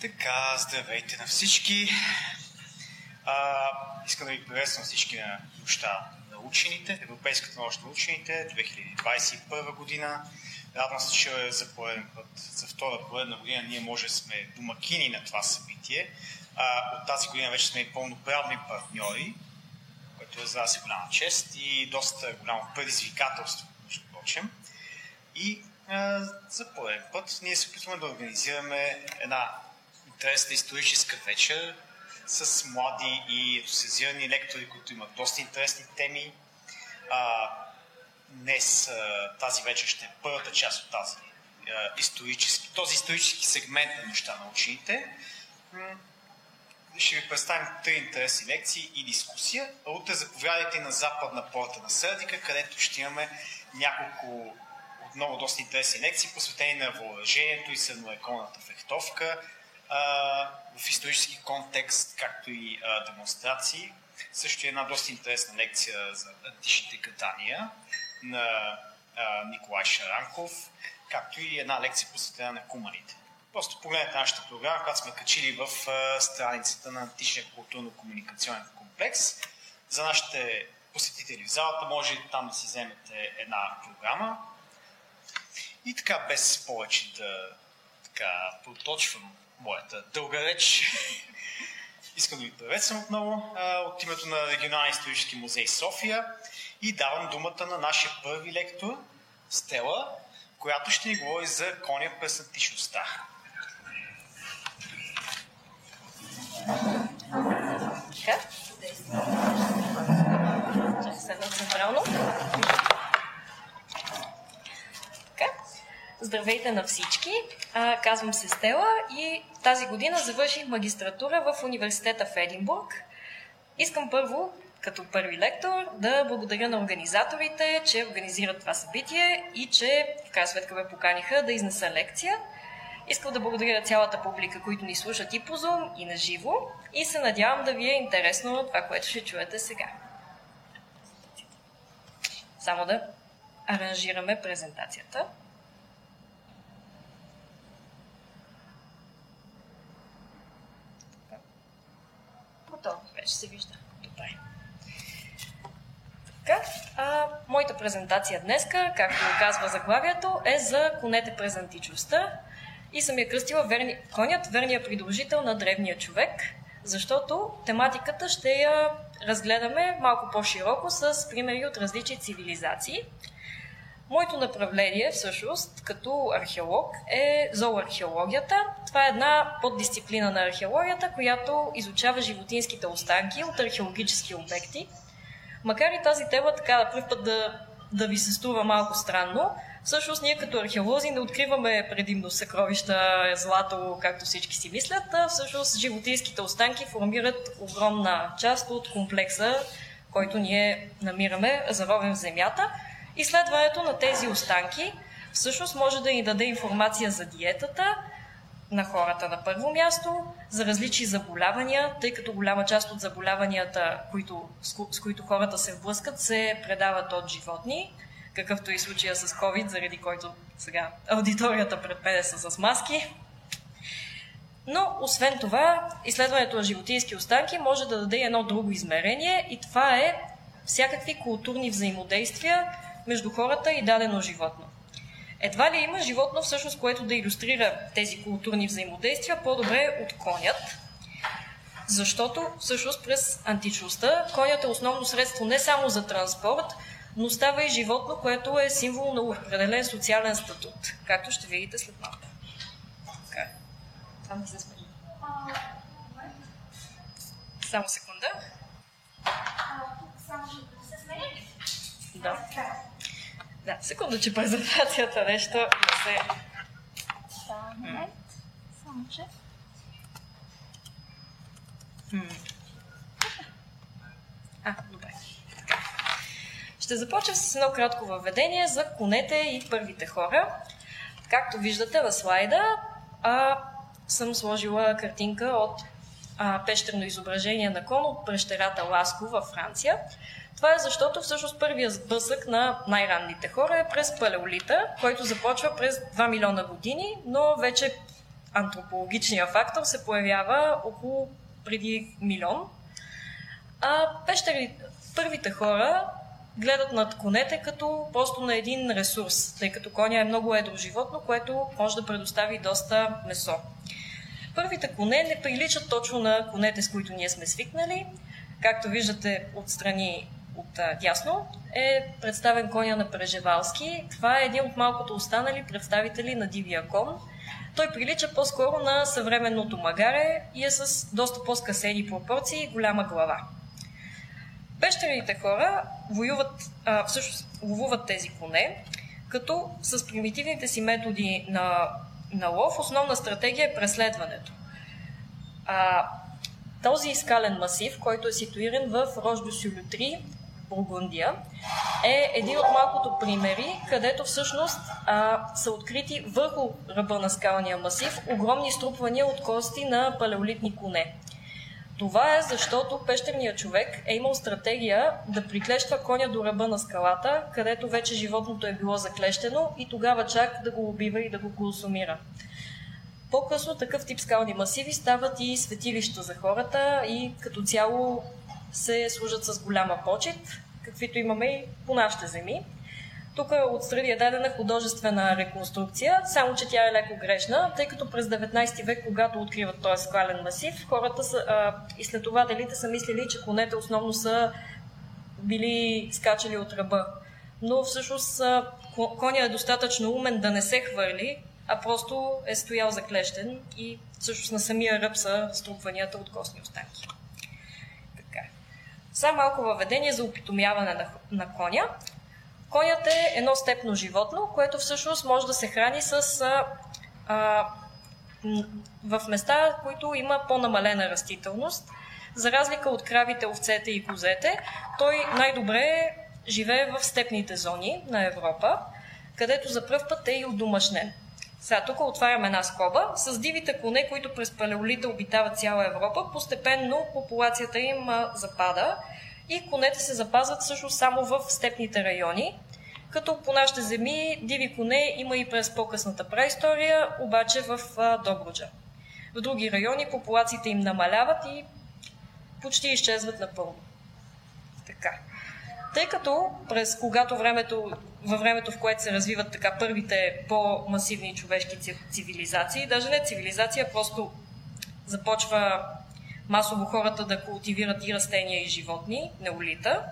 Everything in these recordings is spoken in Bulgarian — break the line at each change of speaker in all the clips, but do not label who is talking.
Така, здравейте на всички. А, искам да ви приветствам всички на нощта на учените, Европейската нощ на учените, 2021 година. Радвам се, че за пореден път, за втора поредна година ние може сме домакини на това събитие. А, от тази година вече сме и пълноправни партньори, което е за нас е голяма чест и доста голямо предизвикателство, между прочим. И за пореден път ние се опитваме да организираме една интересна историческа вечер с млади и ентусиазирани лектори, които имат доста интересни теми. А, днес а, тази вечер ще е първата част от тази а, исторически, този исторически сегмент на неща на учените. Ще ви представим три интересни лекции и дискусия. Утре заповядайте на западна порта на Сърдика, където ще имаме няколко отново доста интересни лекции, посветени на въоръжението и средновековната фехтовка, в исторически контекст, както и демонстрации. Също е една доста интересна лекция за античните гадания на Николай Шаранков, както и една лекция посветена на куманите. Просто погледнете нашата програма, която сме качили в страницата на античния културно-комуникационен комплекс. За нашите посетители в залата може там да си вземете една програма. И така, без повече да така, проточвам моята дълга реч. Искам да ви приветствам отново а, от името на Регионалния исторически музей София и давам думата на нашия първи лектор Стела, която ще ни говори за коня през античността.
Така. Седна централно. Здравейте на всички! А, казвам се Стела и тази година завърших магистратура в университета в Единбург. Искам първо, като първи лектор, да благодаря на организаторите, че организират това събитие и че в крайна сметка ме поканиха да изнеса лекция. Искам да благодаря цялата публика, които ни слушат и по Zoom, и на живо. И се надявам да ви е интересно това, което ще чуете сега. Само да аранжираме презентацията. Готово, вече се вижда. Добре. Така, а, моята презентация днес, както казва заглавието, е за конете през античността и съм я кръстила верни... конят, верния придружител на древния човек, защото тематиката ще я разгледаме малко по-широко с примери от различни цивилизации – Моето направление, всъщност, като археолог, е зооархеологията. Това е една поддисциплина на археологията, която изучава животинските останки от археологически обекти. Макар и тази тема така да пръв път да, да ви се струва малко странно, всъщност ние като археолози не откриваме предимно съкровища, злато, както всички си мислят, а всъщност животинските останки формират огромна част от комплекса, който ние намираме заровен в земята – Изследването на тези останки всъщност може да ни даде информация за диетата на хората на първо място, за различни заболявания, тъй като голяма част от заболяванията, които, с, които хората се вблъскат, се предават от животни, какъвто е и случая с COVID, заради който сега аудиторията пред мен е с маски. Но, освен това, изследването на животински останки може да даде едно друго измерение и това е всякакви културни взаимодействия, между хората и дадено животно. Едва ли има животно, всъщност, което да иллюстрира тези културни взаимодействия по-добре от конят, защото всъщност през античността конят е основно средство не само за транспорт, но става и животно, което е символ на определен социален статут, както ще видите след малко. Така. Там се смени. Само секунда. Само се смени? Да. Да, секунда, че презентацията нещо не се...
Момент. Само, че...
А, добре. Ще започна с едно кратко въведение за конете и първите хора. Както виждате на слайда, а, съм сложила картинка от а, пещерно изображение на кон от прещерата Ласко във Франция. Това е защото всъщност първият сблъсък на най-ранните хора е през палеолита, който започва през 2 милиона години, но вече антропологичния фактор се появява около преди милион. А пещери, първите хора гледат над конете като просто на един ресурс, тъй като коня е много едро животно, което може да предостави доста месо. Първите коне не приличат точно на конете, с които ние сме свикнали. Както виждате отстрани от дясно, е представен коня на Прежевалски. Това е един от малкото останали представители на дивия кон. Той прилича по-скоро на съвременното магаре и е с доста по-скъсени пропорции и голяма глава. Пещерните хора воюват, а, всъщност ловуват тези коне, като с примитивните си методи на, на лов основна стратегия е преследването. А, този скален масив, който е ситуиран в Рождо Сюлютри, Бургундия, е един от малкото примери, където всъщност а, са открити върху ръба на скалния масив огромни струпвания от кости на палеолитни коне. Това е защото пещерният човек е имал стратегия да приклещва коня до ръба на скалата, където вече животното е било заклещено и тогава чак да го убива и да го консумира. По-късно такъв тип скални масиви стават и светилища за хората и като цяло се служат с голяма почет, каквито имаме и по нашите земи. Тук отстрани е дадена художествена реконструкция, само че тя е леко грешна, тъй като през 19 век, когато откриват този скален масив, хората са, а, изследователите са мислили, че конете основно са били скачали от ръба. Но всъщност коня е достатъчно умен да не се хвърли, а просто е стоял заклещен и всъщност на самия ръб са струпванията от костни останки. Само малко въведение за опитомяване на, на коня. Конят е едно степно животно, което всъщност може да се храни с а, а, в места, които има по-намалена растителност. За разлика от кравите, овцете и козете, той най-добре живее в степните зони на Европа, където за пръв път е и отдомашнен. Сега тук отварям една скоба. С дивите коне, които през палеолита обитават цяла Европа, постепенно популацията им запада и конете се запазват също само в степните райони, като по нашите земи диви коне има и през по-късната праистория, обаче в Добруджа. В други райони популациите им намаляват и почти изчезват напълно. Така. Тъй като през когато времето, във времето, в което се развиват така първите по-масивни човешки цивилизации, даже не цивилизация, просто започва масово хората да култивират и растения и животни, неолита.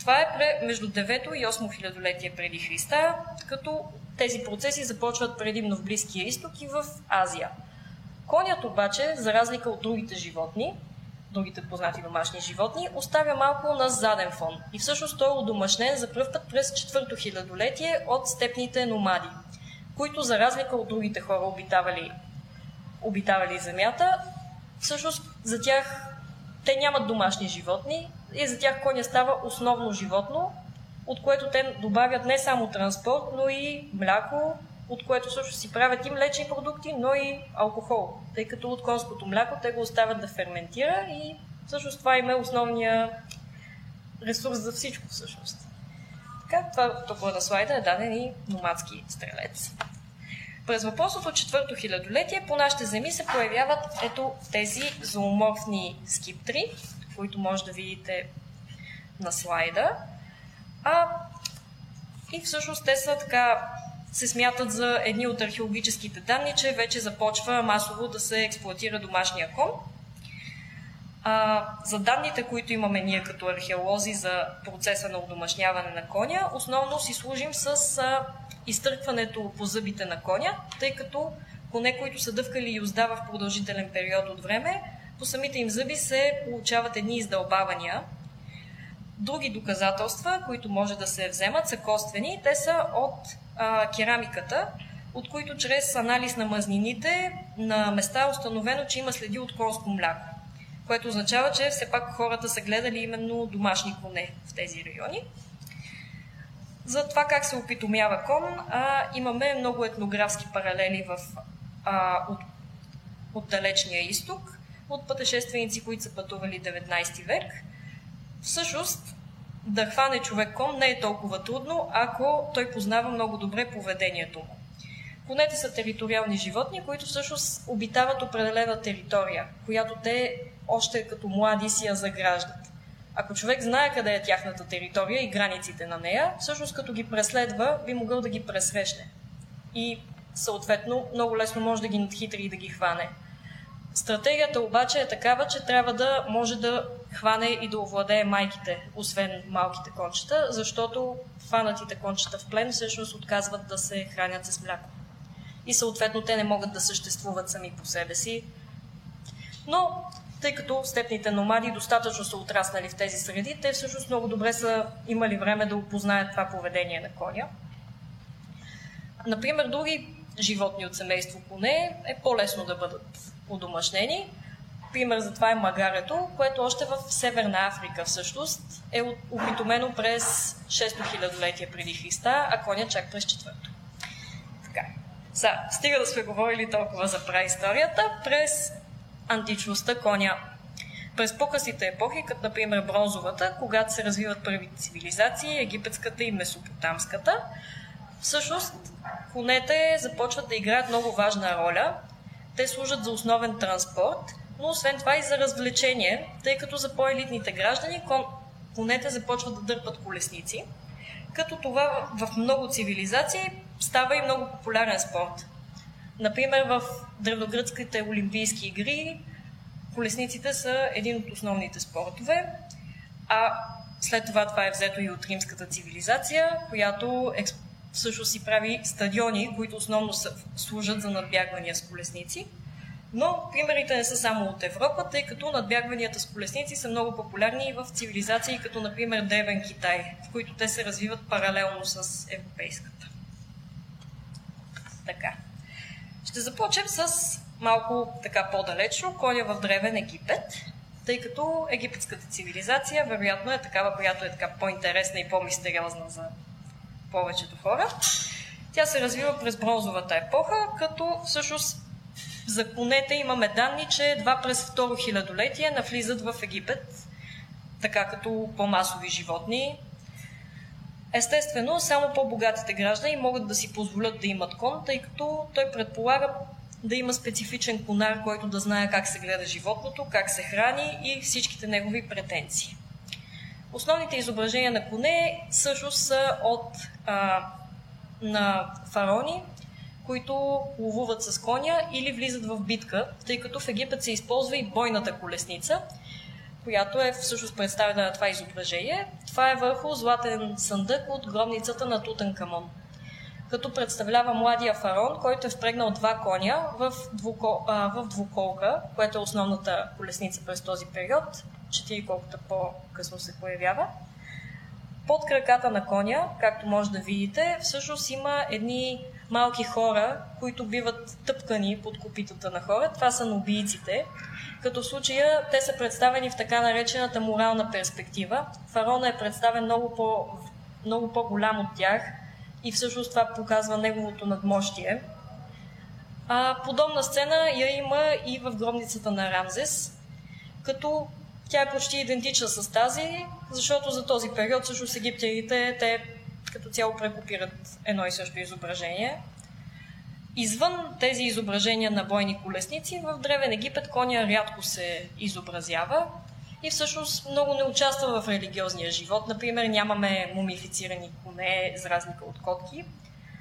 Това е между 9 и 8 хилядолетие преди Христа, като тези процеси започват предимно в Близкия изток и в Азия. Конят обаче, за разлика от другите животни, другите познати домашни животни, оставя малко на заден фон. И всъщност той е удомашнен за първ път през четвърто хилядолетие от степните номади, които за разлика от другите хора обитавали, обитавали земята, всъщност за тях те нямат домашни животни и за тях коня става основно животно, от което те добавят не само транспорт, но и мляко, от което също си правят и млечни продукти, но и алкохол, тъй като от конското мляко те го оставят да ферментира и всъщност това има е основния ресурс за всичко всъщност. Така, това тук на слайда е даден и номадски стрелец. През въпросното четвърто хилядолетие по нашите земи се появяват ето тези зооморфни скиптри, които може да видите на слайда. А, и всъщност те са така се смятат за едни от археологическите данни, че вече започва масово да се експлуатира домашния кон. А, за данните, които имаме ние като археолози за процеса на удомашняване на коня, основно си служим с а, изтъркването по зъбите на коня, тъй като коне, които са дъвкали и уздава в продължителен период от време, по самите им зъби се получават едни издълбавания. Други доказателства, които може да се вземат, са коствени. Те са от а, керамиката, от които чрез анализ на мазнините на места е установено, че има следи от конско мляко, което означава, че все пак хората са гледали именно домашни коне в тези райони. За това как се опитомява кон, а, имаме много етнографски паралели в, а, от, от далечния изток, от пътешественици, които са пътували 19 век. Всъщност, да хване човек кон не е толкова трудно, ако той познава много добре поведението му. Конете са териториални животни, които всъщност обитават определена територия, която те още като млади си я заграждат. Ако човек знае къде е тяхната територия и границите на нея, всъщност като ги преследва, би могъл да ги пресрещне. И съответно много лесно може да ги надхитри и да ги хване. Стратегията обаче е такава, че трябва да може да хване и да овладее майките, освен малките кончета, защото хванатите кончета в плен всъщност отказват да се хранят с мляко. И съответно те не могат да съществуват сами по себе си. Но тъй като степните номади достатъчно са отраснали в тези среди, те всъщност много добре са имали време да опознаят това поведение на коня. Например, други животни от семейство коне е по-лесно да бъдат удомашнени. Пример за това е магарето, което още в Северна Африка всъщност е опитомено през 6 хилядолетие преди Христа, а коня чак през четвърто. Така. Са, стига да сме говорили толкова за праисторията, през античността коня през по-късните епохи, като например бронзовата, когато се развиват първите цивилизации, египетската и месопотамската, всъщност конете започват да играят много важна роля. Те служат за основен транспорт, но освен това и за развлечение, тъй като за по-елитните граждани конете започват да дърпат колесници, като това в много цивилизации става и много популярен спорт. Например, в древногръцките олимпийски игри колесниците са един от основните спортове, а след това това е взето и от римската цивилизация, която всъщност си прави стадиони, които основно служат за надбягвания с колесници. Но примерите не са само от Европа, тъй като надбягванията с колесници са много популярни и в цивилизации, като например Древен Китай, в които те се развиват паралелно с европейската. Така. Ще започнем с малко така по-далечно, коня в Древен Египет, тъй като египетската цивилизация вероятно е такава, която е така по-интересна и по-мистериозна за повечето хора. Тя се развива през бронзовата епоха, като всъщност за конете имаме данни, че едва през второ хилядолетие навлизат в Египет, така като по-масови животни. Естествено, само по-богатите граждани могат да си позволят да имат кон, тъй като той предполага да има специфичен конар, който да знае как се гледа животното, как се храни и всичките негови претенции. Основните изображения на коне също са от а, на фарони, които ловуват с коня или влизат в битка, тъй като в Египет се използва и бойната колесница, която е всъщност представена на това изображение. Това е върху златен съндък от гробницата на Тутанкамон като представлява младия фарон, който е впрегнал два коня в, двукол, а, в двуколка, което е основната колесница през този период, четири колкото по-късно се появява. Под краката на коня, както може да видите, всъщност има едни малки хора, които биват тъпкани под копитата на хора. Това са нобийците. Като случая те са представени в така наречената морална перспектива. Фарона е представен много, по, много по-голям от тях – и всъщност това показва неговото надмощие. А, подобна сцена я има и в гробницата на Рамзес, като тя е почти идентична с тази, защото за този период всъщност египтяните те като цяло прекопират едно и също изображение. Извън тези изображения на бойни колесници, в Древен Египет коня рядко се изобразява, и всъщност много не участва в религиозния живот. Например, нямаме мумифицирани коне, за разлика от котки,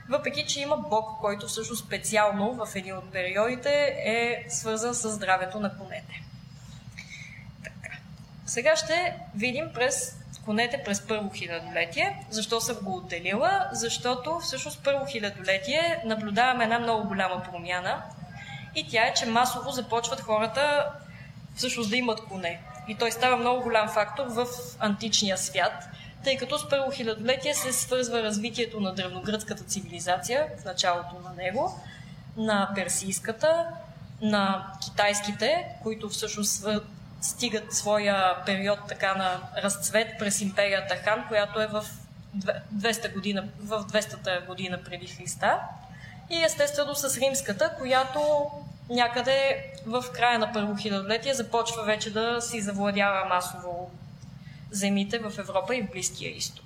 въпреки че има бог, който всъщност специално в един от периодите е свързан с здравето на конете. Сега ще видим през конете през първо хилядолетие. Защо съм го отделила? Защото всъщност първо хилядолетие наблюдаваме една много голяма промяна и тя е, че масово започват хората всъщност да имат коне. И той става много голям фактор в античния свят, тъй като с първо хилядолетие се свързва развитието на древногръцката цивилизация в началото на него, на персийската, на китайските, които всъщност стигат своя период така на разцвет през империята Хан, която е в 200 година, в 200-та година преди Христа. И естествено с римската, която някъде в края на първо хилядолетие започва вече да си завладява масово земите в Европа и в Близкия изток.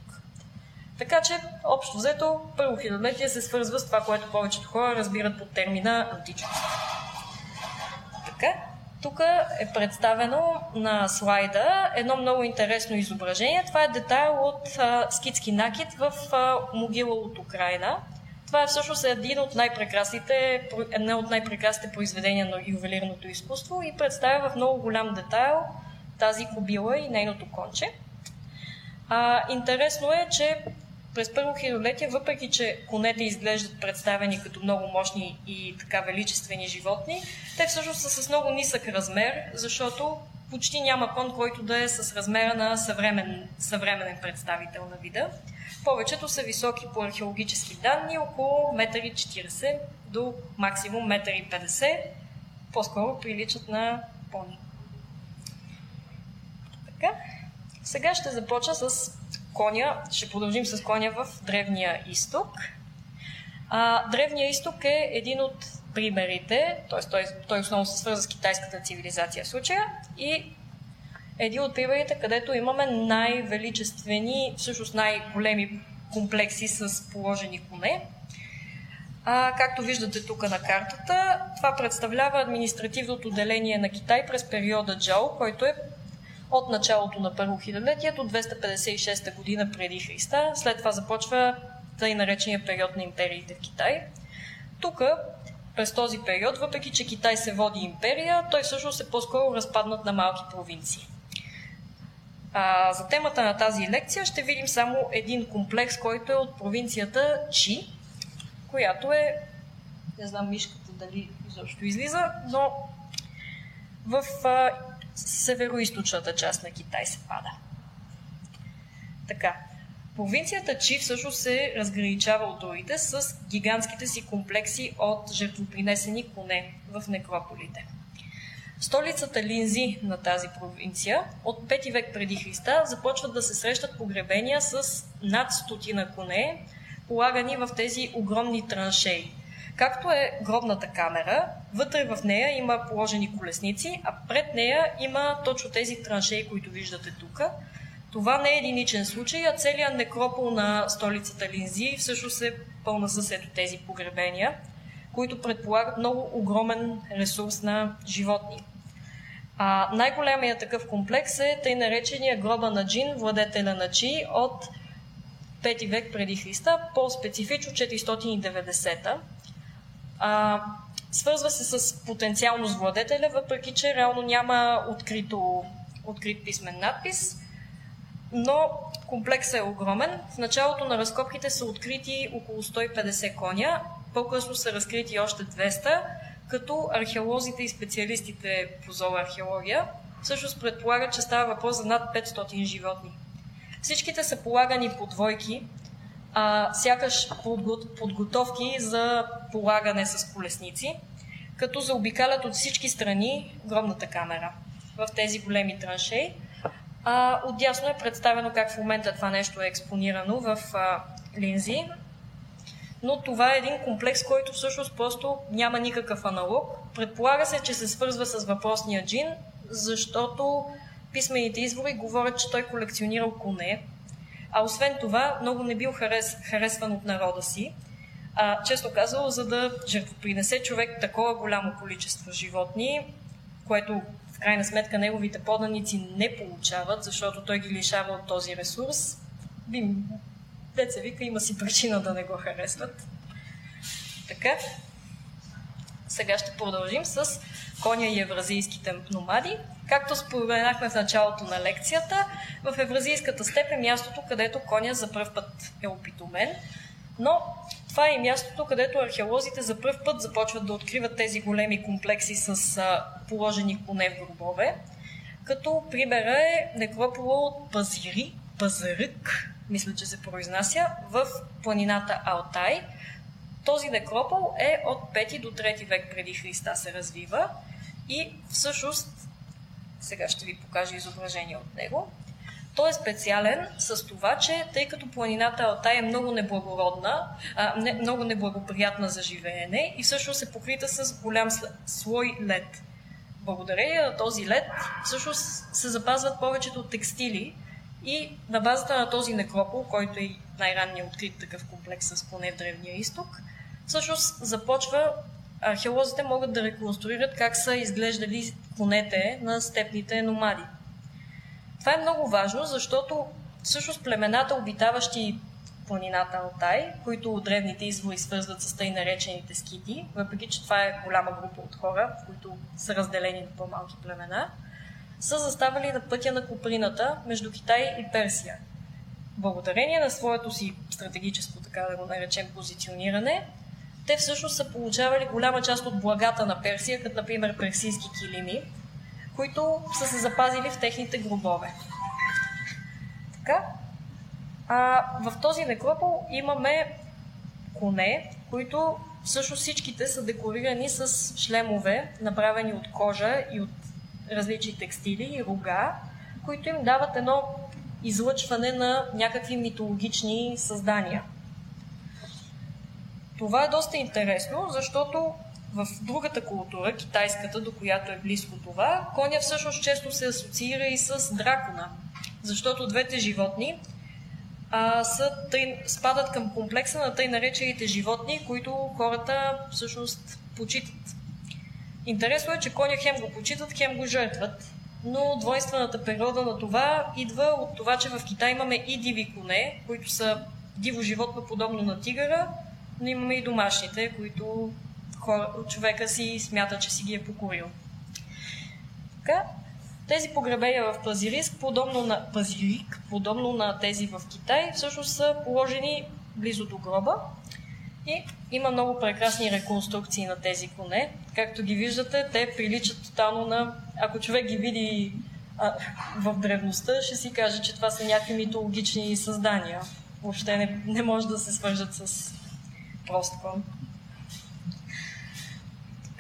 Така че, общо взето, първо хилядолетие се свързва с това, което повечето хора разбират под термина античност. Така, тук е представено на слайда едно много интересно изображение. Това е детайл от а, скитски накид в а, могила от Украина. Това е всъщност един от най-прекрасните, едно от най-прекрасните произведения на ювелирното изкуство и представя в много голям детайл тази кобила и нейното конче. А, интересно е, че през първо хилядолетие, въпреки че конете изглеждат представени като много мощни и така величествени животни, те всъщност са с много нисък размер, защото почти няма кон, който да е с размера на съвремен, съвременен представител на вида. Повечето са високи по археологически данни, около 1,40 м до максимум 1,50 м. По-скоро приличат на пони. Така. Сега ще започна с коня. Ще продължим с коня в Древния изток. А, Древния изток е един от примерите, т.е. Той, той основно се свърза с китайската цивилизация в случая и един от примерите, където имаме най-величествени, всъщност най-големи комплекси с положени коне. А, както виждате тук на картата, това представлява административното деление на Китай през периода Джао, който е от началото на първо хилядолетие до 256 година преди Христа. След това започва тъй наречения период на империите в Китай. Тук, през този период, въпреки че Китай се води империя, той всъщност е по-скоро разпаднат на малки провинции. А, за темата на тази лекция ще видим само един комплекс, който е от провинцията Чи, която е, не знам мишката дали изобщо излиза, но в а, северо част на Китай се пада. Така, провинцията Чи всъщност се разграничава от другите с гигантските си комплекси от жертвопринесени коне в некрополите. Столицата Линзи на тази провинция от 5 век преди Христа започват да се срещат погребения с над стотина коне, полагани в тези огромни траншеи. Както е гробната камера, вътре в нея има положени колесници, а пред нея има точно тези траншеи, които виждате тук. Това не е единичен случай, а целият некропол на столицата Линзи всъщност е пълна с ето тези погребения, които предполагат много огромен ресурс на животни. А, най-голямият такъв комплекс е тъй наречения гроба на Джин, владетеля на Чи от 5 век преди Христа, по-специфично 490-та. А, свързва се с потенциално с владетеля, въпреки че реално няма открито, открит писмен надпис. Но комплексът е огромен. В началото на разкопките са открити около 150 коня, по-късно са разкрити още 200, като археолозите и специалистите по зооархеология всъщност предполагат, че става въпрос за над 500 животни. Всичките са полагани по двойки, а, сякаш подготовки за полагане с колесници, като заобикалят от всички страни гробната камера в тези големи траншеи. А, отдясно е представено как в момента това нещо е експонирано в а, линзи, но това е един комплекс, който всъщност просто няма никакъв аналог. Предполага се, че се свързва с въпросния джин, защото писмените извори говорят, че той колекционирал коне, а освен това много не бил харес, харесван от народа си. А, често казало, за да жертвопринесе човек такова голямо количество животни, което в крайна сметка неговите поданици не получават, защото той ги лишава от този ресурс, би, деца вика, има си причина да не го харесват. Така. Сега ще продължим с коня и евразийските номади. Както споменахме в началото на лекцията, в евразийската степ е мястото, където коня за първ път е опитомен, но това е мястото, където археолозите за първ път започват да откриват тези големи комплекси с положени коне в гробове. Като примера е некропола от Пазири, Пазарък, мисля, че се произнася, в планината Алтай. Този некропол е от 5 до 3 век преди Христа се развива и всъщност, сега ще ви покажа изображение от него, той е специален с това, че тъй като планината Алтай е много неблагородна, а, не, много неблагоприятна за живеене и всъщност е покрита с голям слой лед. Благодарение на този лед всъщност се запазват повечето текстили и на базата на този некропол, който е най-ранния открит такъв комплекс с поне в Древния изток, всъщност започва археолозите могат да реконструират как са изглеждали конете на степните номади. Това е много важно, защото всъщност племената, обитаващи планината Алтай, които древните извори свързват с тъй наречените скити, въпреки че това е голяма група от хора, които са разделени на по-малки племена, са заставали на пътя на Куприната между Китай и Персия. Благодарение на своето си стратегическо, така да го наречем, позициониране, те всъщност са получавали голяма част от благата на Персия, като например персийски килими, които са се запазили в техните гробове. Така, а, в този некропол имаме коне, които всъщност всичките са декорирани с шлемове, направени от кожа и от различни текстили и рога, които им дават едно излъчване на някакви митологични създания. Това е доста интересно, защото в другата култура, китайската, до която е близко това, коня всъщност често се асоциира и с дракона, защото двете животни а, са тъй, спадат към комплекса на тъй наречените животни, които хората всъщност почитат. Интересно е, че коня хем го почитат, хем го жертват, но двойствената природа на това идва от това, че в Китай имаме и диви коне, които са диво животно подобно на тигъра, но имаме и домашните, които човека си смята, че си ги е покорил. Така, тези погребения в Пазириск, подобно на, Пазирик, подобно на тези в Китай, всъщност са положени близо до гроба и има много прекрасни реконструкции на тези коне. Както ги виждате, те приличат тотално на... Ако човек ги види а, в древността, ще си каже, че това са някакви митологични създания. Въобще не, не може да се свържат с прост кон.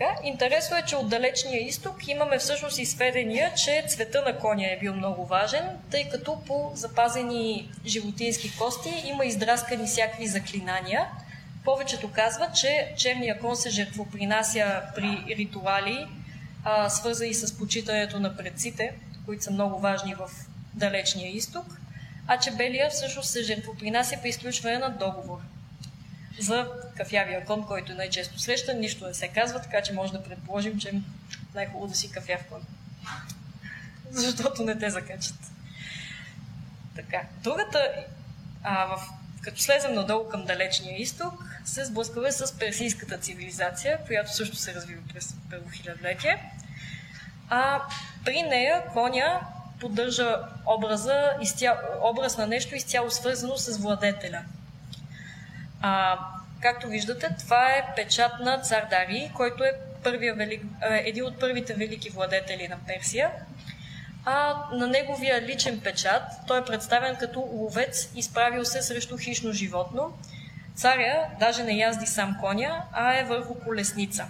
Така, интересно е, че от далечния изток имаме всъщност и сведения, че цвета на коня е бил много важен, тъй като по запазени животински кости има издраскани всякакви заклинания. Повечето казват, че черния кон се жертвопринася при ритуали, а, свързани с почитането на предците, които са много важни в далечния изток, а че белия всъщност се жертвопринася при изключване на договор за кафявия кон, който най-често среща. Нищо не се казва, така че може да предположим, че най-хубаво да си кафяв кон. Защото не те закачат. Така. Другата, а, в, като слезем надолу към далечния изток, се сблъскваме с персийската цивилизация, която също се развива през първо хилядолетие. А при нея коня поддържа образа, изцяло, образ на нещо изцяло свързано с владетеля – а, както виждате, това е печат на цар Дарий, който е първия велик, един от първите велики владетели на Персия. А на неговия личен печат той е представен като ловец, изправил се срещу хищно животно. Царя даже не язди сам коня, а е върху колесница.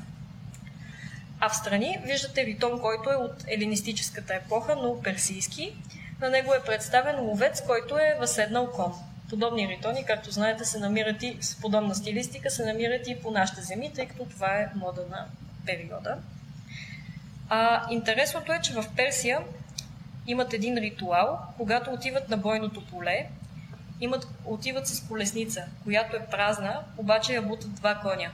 А в страни виждате ритон, който е от елинистическата епоха, но персийски. На него е представен ловец, който е възседнал кон. Подобни ритони, както знаете, се намират и с подобна стилистика, се намират и по нашите земи, тъй като това е мода на периода. А, интересното е, че в Персия имат един ритуал, когато отиват на бойното поле, имат, отиват с колесница, която е празна, обаче я бутат два коня.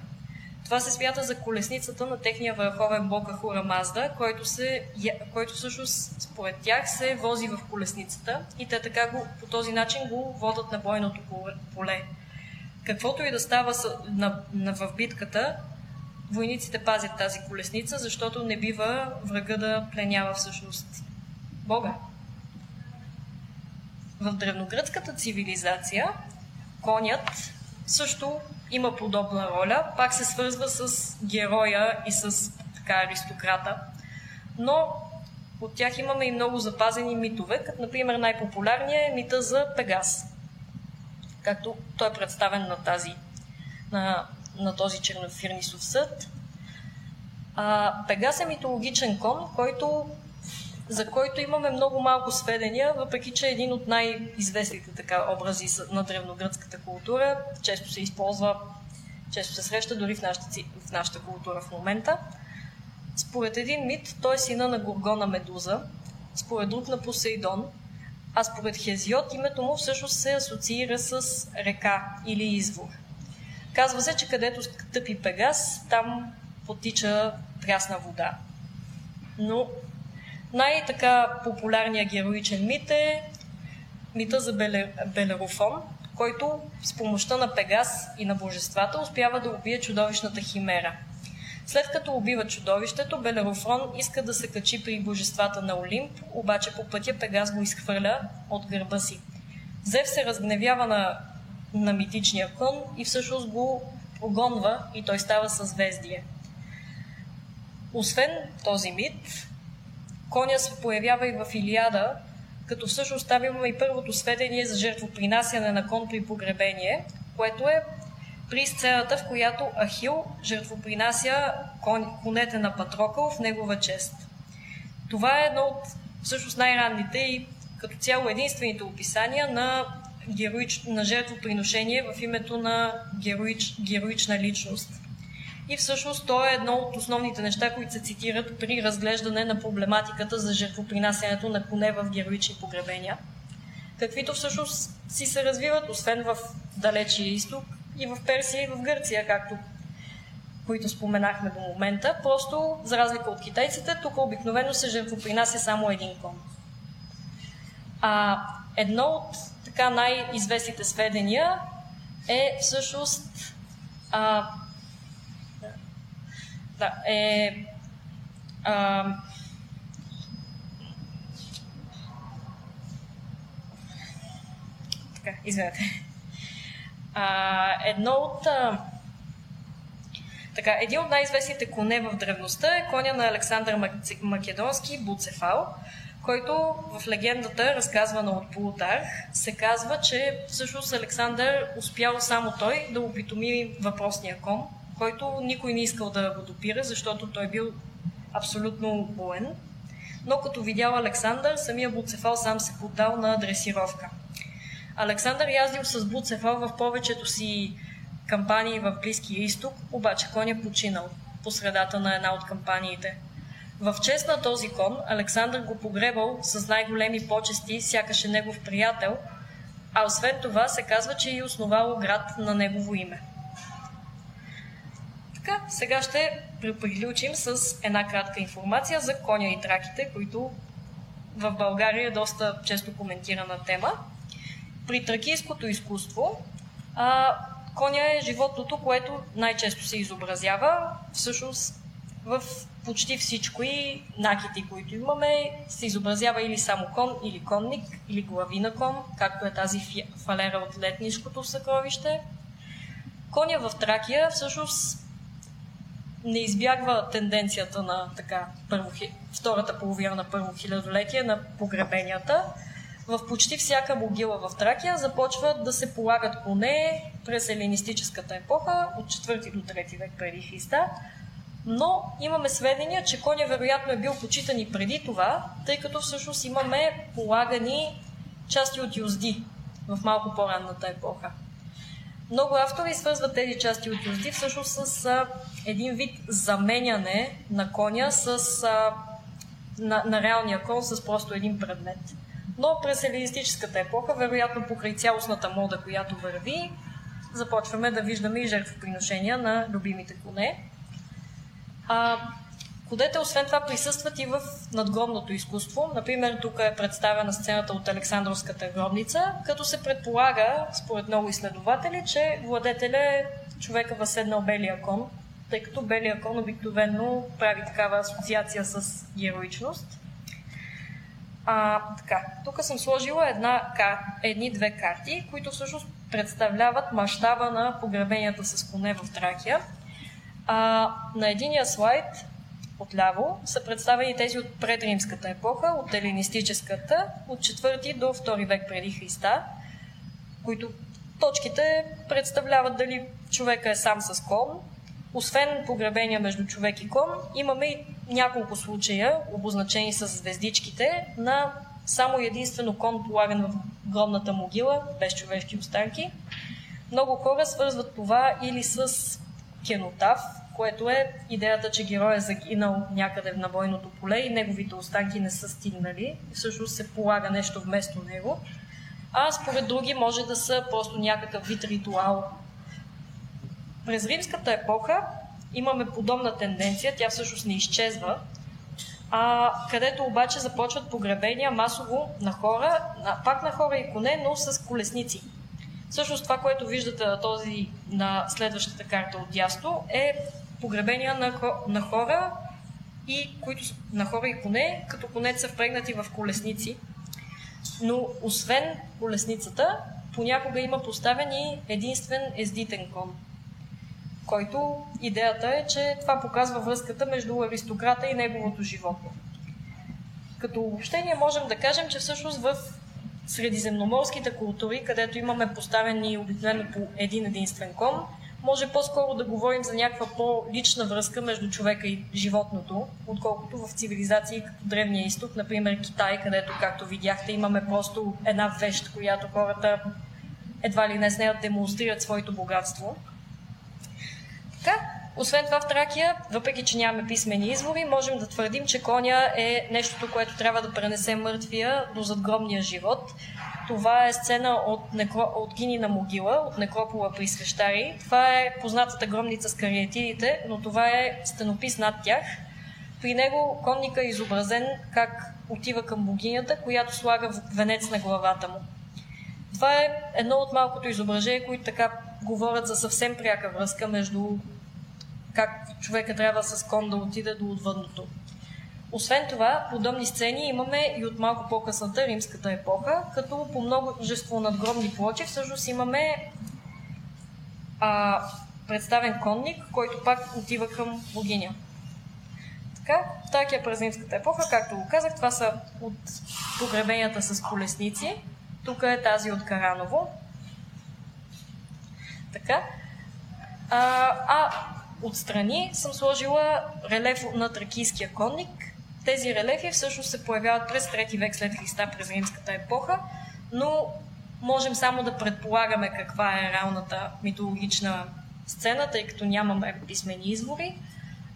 Това се смята за колесницата на техния върховен бог Ахура Мазда, който, се, който всъщност според тях се вози в колесницата и те така го, по този начин го водат на бойното поле. Каквото и да става на, на, в битката, войниците пазят тази колесница, защото не бива врага да пленява всъщност Бога. В древногръцката цивилизация конят също има подобна роля, пак се свързва с героя и с така аристократа, но от тях имаме и много запазени митове, като например най-популярният е мита за Пегас, както той е представен на, тази, на, на този чернофирнисов съд. А, Пегас е митологичен кон, който за който имаме много малко сведения, въпреки че е един от най-известните така образи на древногръцката култура. Често се използва, често се среща дори в нашата, в нашата култура в момента. Според един мит, той е сина на Горгона Медуза, според друг на Посейдон, а според Хезиот името му всъщност се асоциира с река или извор. Казва се, че където тъпи Пегас, там потича прясна вода. Но най-така популярният героичен мит е мита за Белерофон, който с помощта на Пегас и на божествата успява да убие чудовищната химера. След като убива чудовището, Белерофон иска да се качи при божествата на Олимп, обаче по пътя Пегас го изхвърля от гърба си. Зев се разгневява на, на митичния кон и всъщност го прогонва и той става съзвездие. Освен този мит, коня се появява и в Илиада, като всъщност там имаме и първото сведение за жертвопринасяне на кон при погребение, което е при сцената, в която Ахил жертвопринася конете на Патрокъл в негова чест. Това е едно от всъщност най-ранните и като цяло единствените описания на, героич, на жертвоприношение в името на героич, героична личност. И всъщност то е едно от основните неща, които се цитират при разглеждане на проблематиката за жертвопринасянето на коне в героични погребения, каквито всъщност си се развиват, освен в далечия изток, и в Персия, и в Гърция, както които споменахме до момента. Просто, за разлика от китайците, тук обикновено се жертвопринася само един кон. А едно от така най-известните сведения е всъщност а, да, е а, така, извинете. А, едно от... А, така, един от най-известните коне в древността е коня на Александър Македонски Буцефал, който в легендата, разказвана от Полутарх, се казва, че всъщност Александър успял само той да опитоми въпросния кон, който никой не искал да го допира, защото той бил абсолютно боен. Но като видял Александър, самия Буцефал сам се поддал на дресировка. Александър яздил с Буцефал в повечето си кампании в Близкия изток, обаче кон е починал по средата на една от кампаниите. В чест на този кон Александър го погребал с най-големи почести, сякаш е негов приятел, а освен това се казва, че е основал град на негово име. Така, сега ще приключим с една кратка информация за коня и траките, които в България е доста често коментирана тема. При тракийското изкуство а, коня е животното, което най-често се изобразява. Всъщност в почти всичко и накити, които имаме, се изобразява или само кон, или конник, или глави на кон, както е тази фалера от летнишкото съкровище. Коня в Тракия всъщност не избягва тенденцията на така, първо, втората половина на първо хилядолетие на погребенията – в почти всяка могила в Тракия започват да се полагат коне през елинистическата епоха от 4 до 3 век преди Христа, но имаме сведения, че коня вероятно е бил почитан и преди това, тъй като всъщност имаме полагани части от юзди в малко по-ранната епоха. Много автори свързват тези части от юзди всъщност с един вид заменяне на коня с, а, на, на реалния кон с просто един предмет. Но през елинистическата епоха, вероятно покрай цялостната мода, която върви, започваме да виждаме и жертвоприношения на любимите коне. А, Кодете освен това присъстват и в надгробното изкуство. Например, тук е представена сцената от Александровската гробница, като се предполага, според много изследователи, че владетеля е човека възседнал белия кон, тъй като белия кон обикновено прави такава асоциация с героичност. А, така, тук съм сложила една, едни-две карти, които всъщност представляват мащаба на погребенията с коне в Тракия. А, на единия слайд отляво са представени тези от предримската епоха, от елинистическата, от 4 до 2 век преди Христа, които точките представляват дали човека е сам с кон, освен погребения между човек и кон, имаме и няколко случая, обозначени с звездичките, на само единствено кон полаган в гробната могила, без човешки останки. Много хора свързват това или с кенотав, което е идеята, че герой е загинал някъде на бойното поле и неговите останки не са стигнали. Всъщност се полага нещо вместо него. А според други може да са просто някакъв вид ритуал. През римската епоха имаме подобна тенденция, тя всъщност не изчезва, а, където обаче започват погребения масово на хора, на, пак на хора и коне, но с колесници. Всъщност това, което виждате на, този, на следващата карта от дясно, е погребения на, на хора и които, на хора и коне, като конете са впрегнати в колесници. Но освен колесницата, понякога има поставен и единствен ездитен кон, който идеята е, че това показва връзката между аристократа и неговото животно. Като обобщение можем да кажем, че всъщност в средиземноморските култури, където имаме поставени обикновено по един единствен кон, може по-скоро да говорим за някаква по-лична връзка между човека и животното, отколкото в цивилизации като Древния изток, например Китай, където, както видяхте, имаме просто една вещ, която хората едва ли не с нея демонстрират своето богатство. Така, освен това в Тракия, въпреки че нямаме писмени извори, можем да твърдим, че коня е нещото, което трябва да пренесе мъртвия до задгробния живот. Това е сцена от, некро... от Гинина могила, от некропола при Свещари. Това е познатата гробница с кариетидите, но това е стенопис над тях. При него конника е изобразен как отива към богинята, която слага венец на главата му. Това е едно от малкото изображения, които така говорят за съвсем пряка връзка между как човека трябва с кон да отиде до отвъдното. Освен това, подобни сцени имаме и от малко по-късната римската епоха, като по множество надгробни плочи всъщност имаме а, представен конник, който пак отива към богиня. Така, Тракия през римската епоха, както го казах, това са от погребенията с колесници. Тук е тази от Караново. Така. А, а отстрани съм сложила релеф на тракийския конник. Тези релефи всъщност се появяват през 3 век след Христа, през римската епоха, но можем само да предполагаме каква е реалната митологична сцена, тъй като нямаме писмени извори.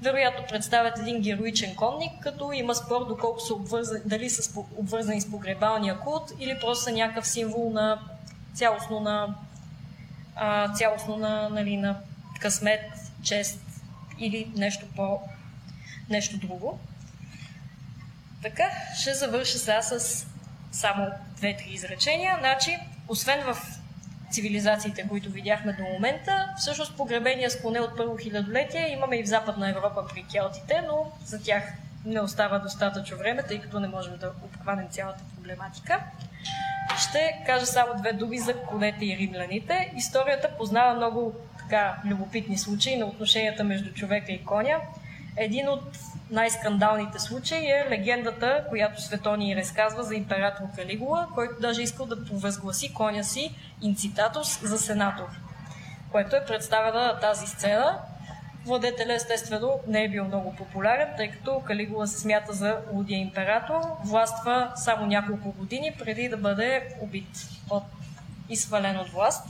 Вероятно представят един героичен конник, като има спор доколко са обвързани, дали са обвързани с погребалния култ или просто са някакъв символ на цялостно на, а, цялостно на, нали, на късмет чест или нещо по нещо друго. Така, ще завърша сега с само две-три изречения. Значи, освен в цивилизациите, които видяхме до момента, всъщност погребения с поне от първо хилядолетие имаме и в Западна Европа при келтите, но за тях не остава достатъчно време, тъй като не можем да обхванем цялата проблематика. Ще кажа само две думи за конете и римляните. Историята познава много така любопитни случаи на отношенията между човека и коня. Един от най-скандалните случаи е легендата, която Светони разказва за император Калигула, който даже искал да провъзгласи коня си инцитатус за сенатор, което е представена на тази сцена. Владетеля естествено не е бил много популярен, тъй като Калигула се смята за лудия император, властва само няколко години преди да бъде убит от и свален от власт.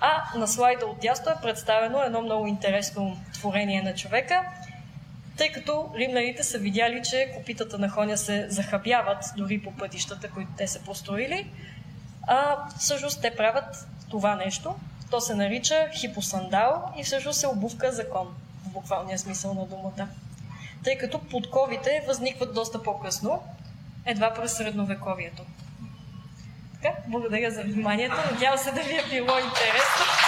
А на слайда от дясно е представено едно много интересно творение на човека, тъй като римляните са видяли, че копитата на коня се захабяват дори по пътищата, които те са построили, а всъщност те правят това нещо. То се нарича хипосандал и всъщност е обувка за кон, в буквалния смисъл на думата. Тъй като подковите възникват доста по-късно, едва през средновековието. Така, благодаря за вниманието. Надявам се да ви е било интересно.